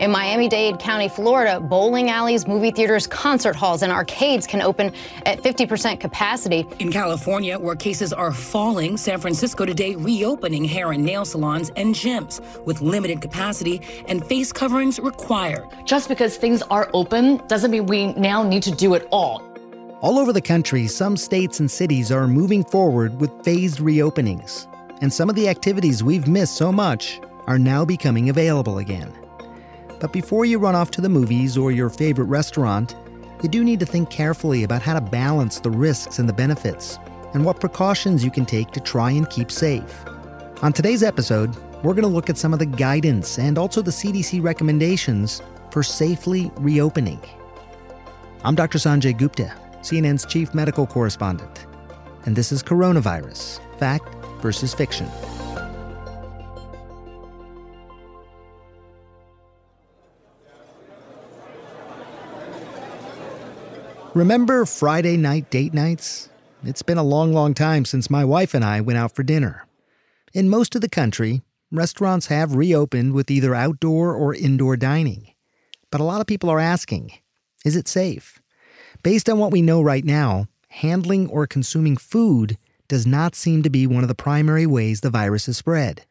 In Miami-Dade County, Florida, bowling alleys, movie theaters, concert halls, and arcades can open at 50% capacity. In California, where cases are falling, San Francisco today reopening hair and nail salons and gyms with limited capacity and face coverings required. Just because things are open doesn't mean we now need to do it all. All over the country, some states and cities are moving forward with phased reopenings. And some of the activities we've missed so much are now becoming available again. But before you run off to the movies or your favorite restaurant, you do need to think carefully about how to balance the risks and the benefits, and what precautions you can take to try and keep safe. On today's episode, we're going to look at some of the guidance and also the CDC recommendations for safely reopening. I'm Dr. Sanjay Gupta, CNN's chief medical correspondent, and this is Coronavirus Fact versus Fiction. Remember Friday night date nights? It's been a long, long time since my wife and I went out for dinner. In most of the country, restaurants have reopened with either outdoor or indoor dining. But a lot of people are asking is it safe? Based on what we know right now, handling or consuming food does not seem to be one of the primary ways the virus is spread.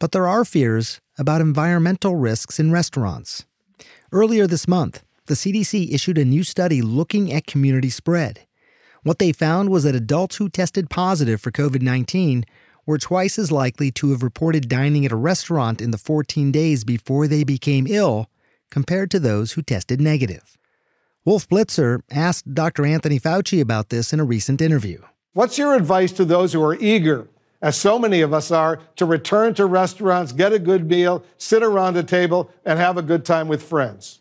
But there are fears about environmental risks in restaurants. Earlier this month, the CDC issued a new study looking at community spread. What they found was that adults who tested positive for COVID 19 were twice as likely to have reported dining at a restaurant in the 14 days before they became ill compared to those who tested negative. Wolf Blitzer asked Dr. Anthony Fauci about this in a recent interview. What's your advice to those who are eager, as so many of us are, to return to restaurants, get a good meal, sit around a table, and have a good time with friends?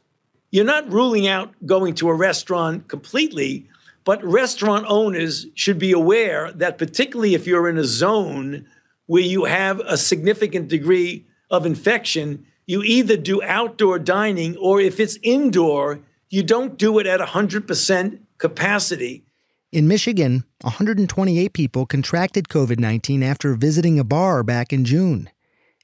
You're not ruling out going to a restaurant completely, but restaurant owners should be aware that, particularly if you're in a zone where you have a significant degree of infection, you either do outdoor dining or if it's indoor, you don't do it at 100% capacity. In Michigan, 128 people contracted COVID 19 after visiting a bar back in June,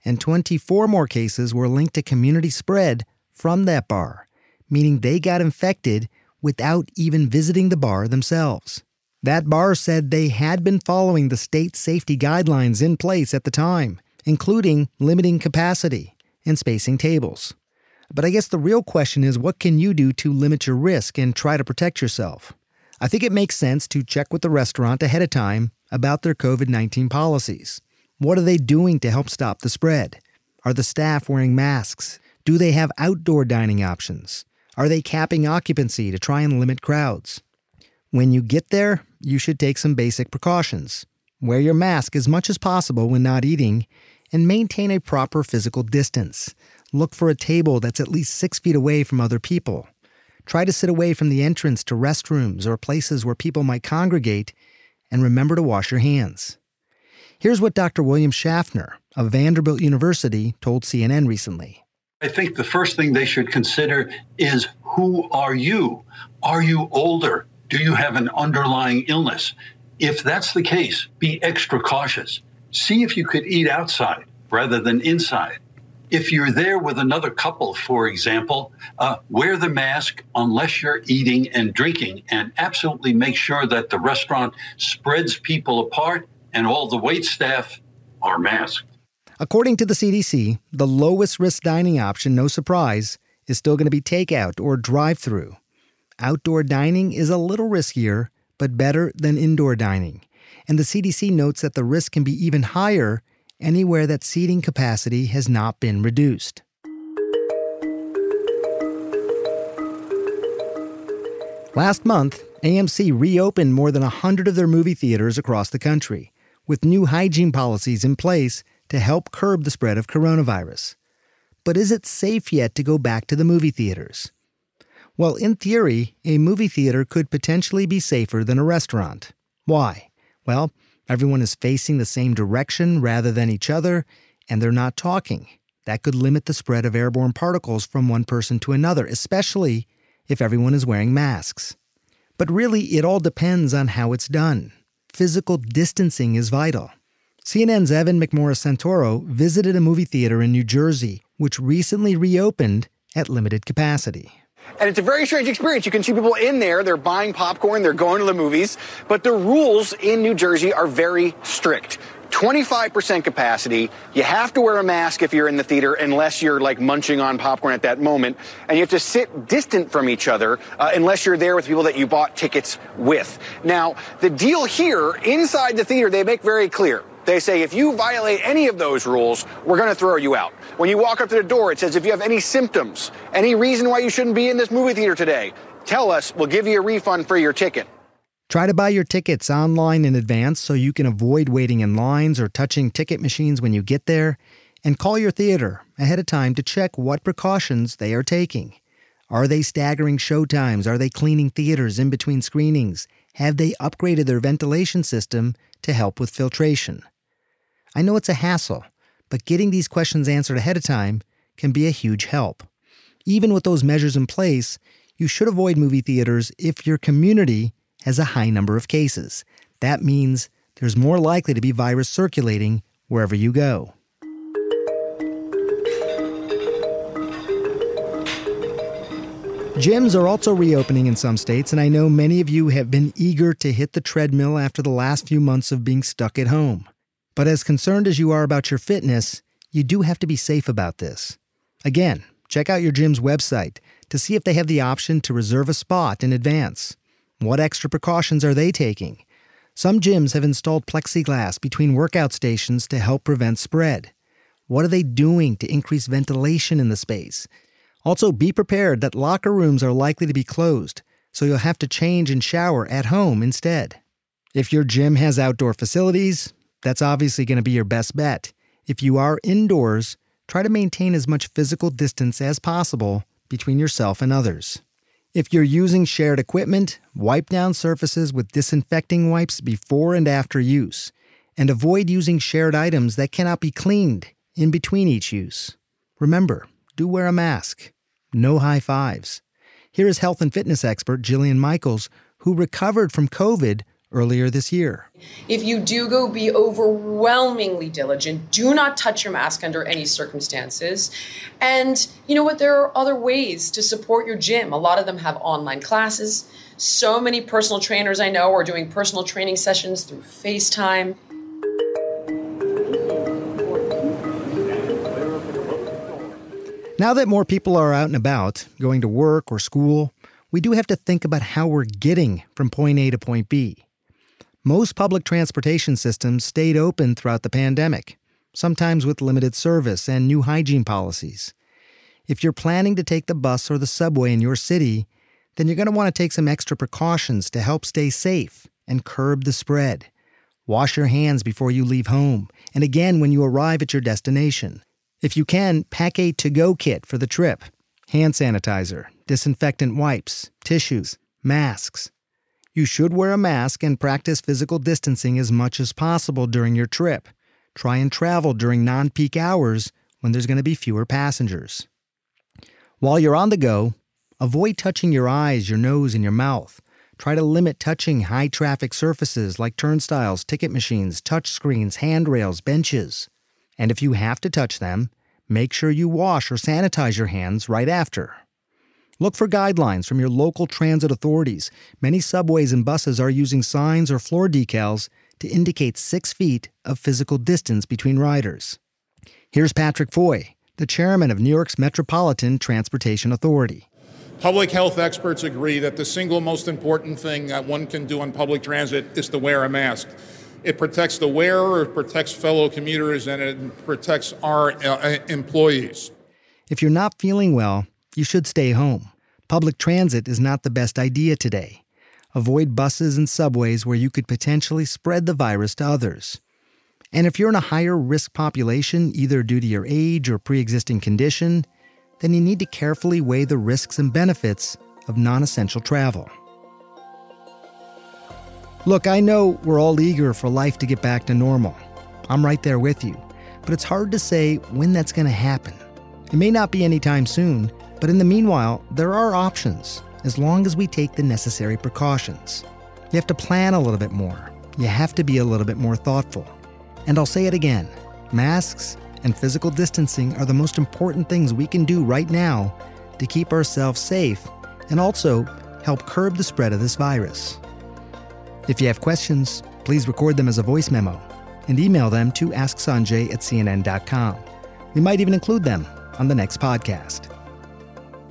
and 24 more cases were linked to community spread from that bar meaning they got infected without even visiting the bar themselves. That bar said they had been following the state safety guidelines in place at the time, including limiting capacity and spacing tables. But I guess the real question is what can you do to limit your risk and try to protect yourself? I think it makes sense to check with the restaurant ahead of time about their COVID 19 policies. What are they doing to help stop the spread? Are the staff wearing masks? Do they have outdoor dining options? Are they capping occupancy to try and limit crowds? When you get there, you should take some basic precautions. Wear your mask as much as possible when not eating, and maintain a proper physical distance. Look for a table that's at least six feet away from other people. Try to sit away from the entrance to restrooms or places where people might congregate, and remember to wash your hands. Here's what Dr. William Schaffner of Vanderbilt University told CNN recently. I think the first thing they should consider is who are you? Are you older? Do you have an underlying illness? If that's the case, be extra cautious. See if you could eat outside rather than inside. If you're there with another couple, for example, uh, wear the mask unless you're eating and drinking, and absolutely make sure that the restaurant spreads people apart and all the wait staff are masked. According to the CDC, the lowest risk dining option, no surprise, is still going to be takeout or drive through. Outdoor dining is a little riskier, but better than indoor dining. And the CDC notes that the risk can be even higher anywhere that seating capacity has not been reduced. Last month, AMC reopened more than 100 of their movie theaters across the country, with new hygiene policies in place to help curb the spread of coronavirus. But is it safe yet to go back to the movie theaters? Well, in theory, a movie theater could potentially be safer than a restaurant. Why? Well, everyone is facing the same direction rather than each other, and they're not talking. That could limit the spread of airborne particles from one person to another, especially if everyone is wearing masks. But really, it all depends on how it's done. Physical distancing is vital. CNN's Evan McMorris Santoro visited a movie theater in New Jersey, which recently reopened at limited capacity. And it's a very strange experience. You can see people in there, they're buying popcorn, they're going to the movies, but the rules in New Jersey are very strict. 25% capacity. You have to wear a mask if you're in the theater unless you're like munching on popcorn at that moment. And you have to sit distant from each other uh, unless you're there with people that you bought tickets with. Now, the deal here inside the theater, they make very clear. They say if you violate any of those rules, we're going to throw you out. When you walk up to the door, it says if you have any symptoms, any reason why you shouldn't be in this movie theater today, tell us. We'll give you a refund for your ticket. Try to buy your tickets online in advance so you can avoid waiting in lines or touching ticket machines when you get there. And call your theater ahead of time to check what precautions they are taking. Are they staggering showtimes? Are they cleaning theaters in between screenings? Have they upgraded their ventilation system to help with filtration? I know it's a hassle, but getting these questions answered ahead of time can be a huge help. Even with those measures in place, you should avoid movie theaters if your community has a high number of cases. That means there's more likely to be virus circulating wherever you go. Gyms are also reopening in some states, and I know many of you have been eager to hit the treadmill after the last few months of being stuck at home. But as concerned as you are about your fitness, you do have to be safe about this. Again, check out your gym's website to see if they have the option to reserve a spot in advance. What extra precautions are they taking? Some gyms have installed plexiglass between workout stations to help prevent spread. What are they doing to increase ventilation in the space? Also, be prepared that locker rooms are likely to be closed, so you'll have to change and shower at home instead. If your gym has outdoor facilities, that's obviously going to be your best bet. If you are indoors, try to maintain as much physical distance as possible between yourself and others. If you're using shared equipment, wipe down surfaces with disinfecting wipes before and after use, and avoid using shared items that cannot be cleaned in between each use. Remember, do wear a mask. No high fives. Here is health and fitness expert Jillian Michaels, who recovered from COVID earlier this year. If you do go, be overwhelmingly diligent. Do not touch your mask under any circumstances. And you know what? There are other ways to support your gym. A lot of them have online classes. So many personal trainers I know are doing personal training sessions through FaceTime. Now that more people are out and about, going to work or school, we do have to think about how we're getting from point A to point B. Most public transportation systems stayed open throughout the pandemic, sometimes with limited service and new hygiene policies. If you're planning to take the bus or the subway in your city, then you're going to want to take some extra precautions to help stay safe and curb the spread. Wash your hands before you leave home, and again when you arrive at your destination. If you can, pack a to go kit for the trip hand sanitizer, disinfectant wipes, tissues, masks. You should wear a mask and practice physical distancing as much as possible during your trip. Try and travel during non peak hours when there's going to be fewer passengers. While you're on the go, avoid touching your eyes, your nose, and your mouth. Try to limit touching high traffic surfaces like turnstiles, ticket machines, touch screens, handrails, benches. And if you have to touch them, make sure you wash or sanitize your hands right after. Look for guidelines from your local transit authorities. Many subways and buses are using signs or floor decals to indicate six feet of physical distance between riders. Here's Patrick Foye, the chairman of New York's Metropolitan Transportation Authority. Public health experts agree that the single most important thing that one can do on public transit is to wear a mask. It protects the wearer, it protects fellow commuters, and it protects our uh, employees. If you're not feeling well, you should stay home. Public transit is not the best idea today. Avoid buses and subways where you could potentially spread the virus to others. And if you're in a higher risk population, either due to your age or pre existing condition, then you need to carefully weigh the risks and benefits of non essential travel. Look, I know we're all eager for life to get back to normal. I'm right there with you. But it's hard to say when that's going to happen. It may not be anytime soon, but in the meanwhile, there are options as long as we take the necessary precautions. You have to plan a little bit more. You have to be a little bit more thoughtful. And I'll say it again masks and physical distancing are the most important things we can do right now to keep ourselves safe and also help curb the spread of this virus. If you have questions, please record them as a voice memo and email them to asksanjay at cnn.com. We might even include them on the next podcast.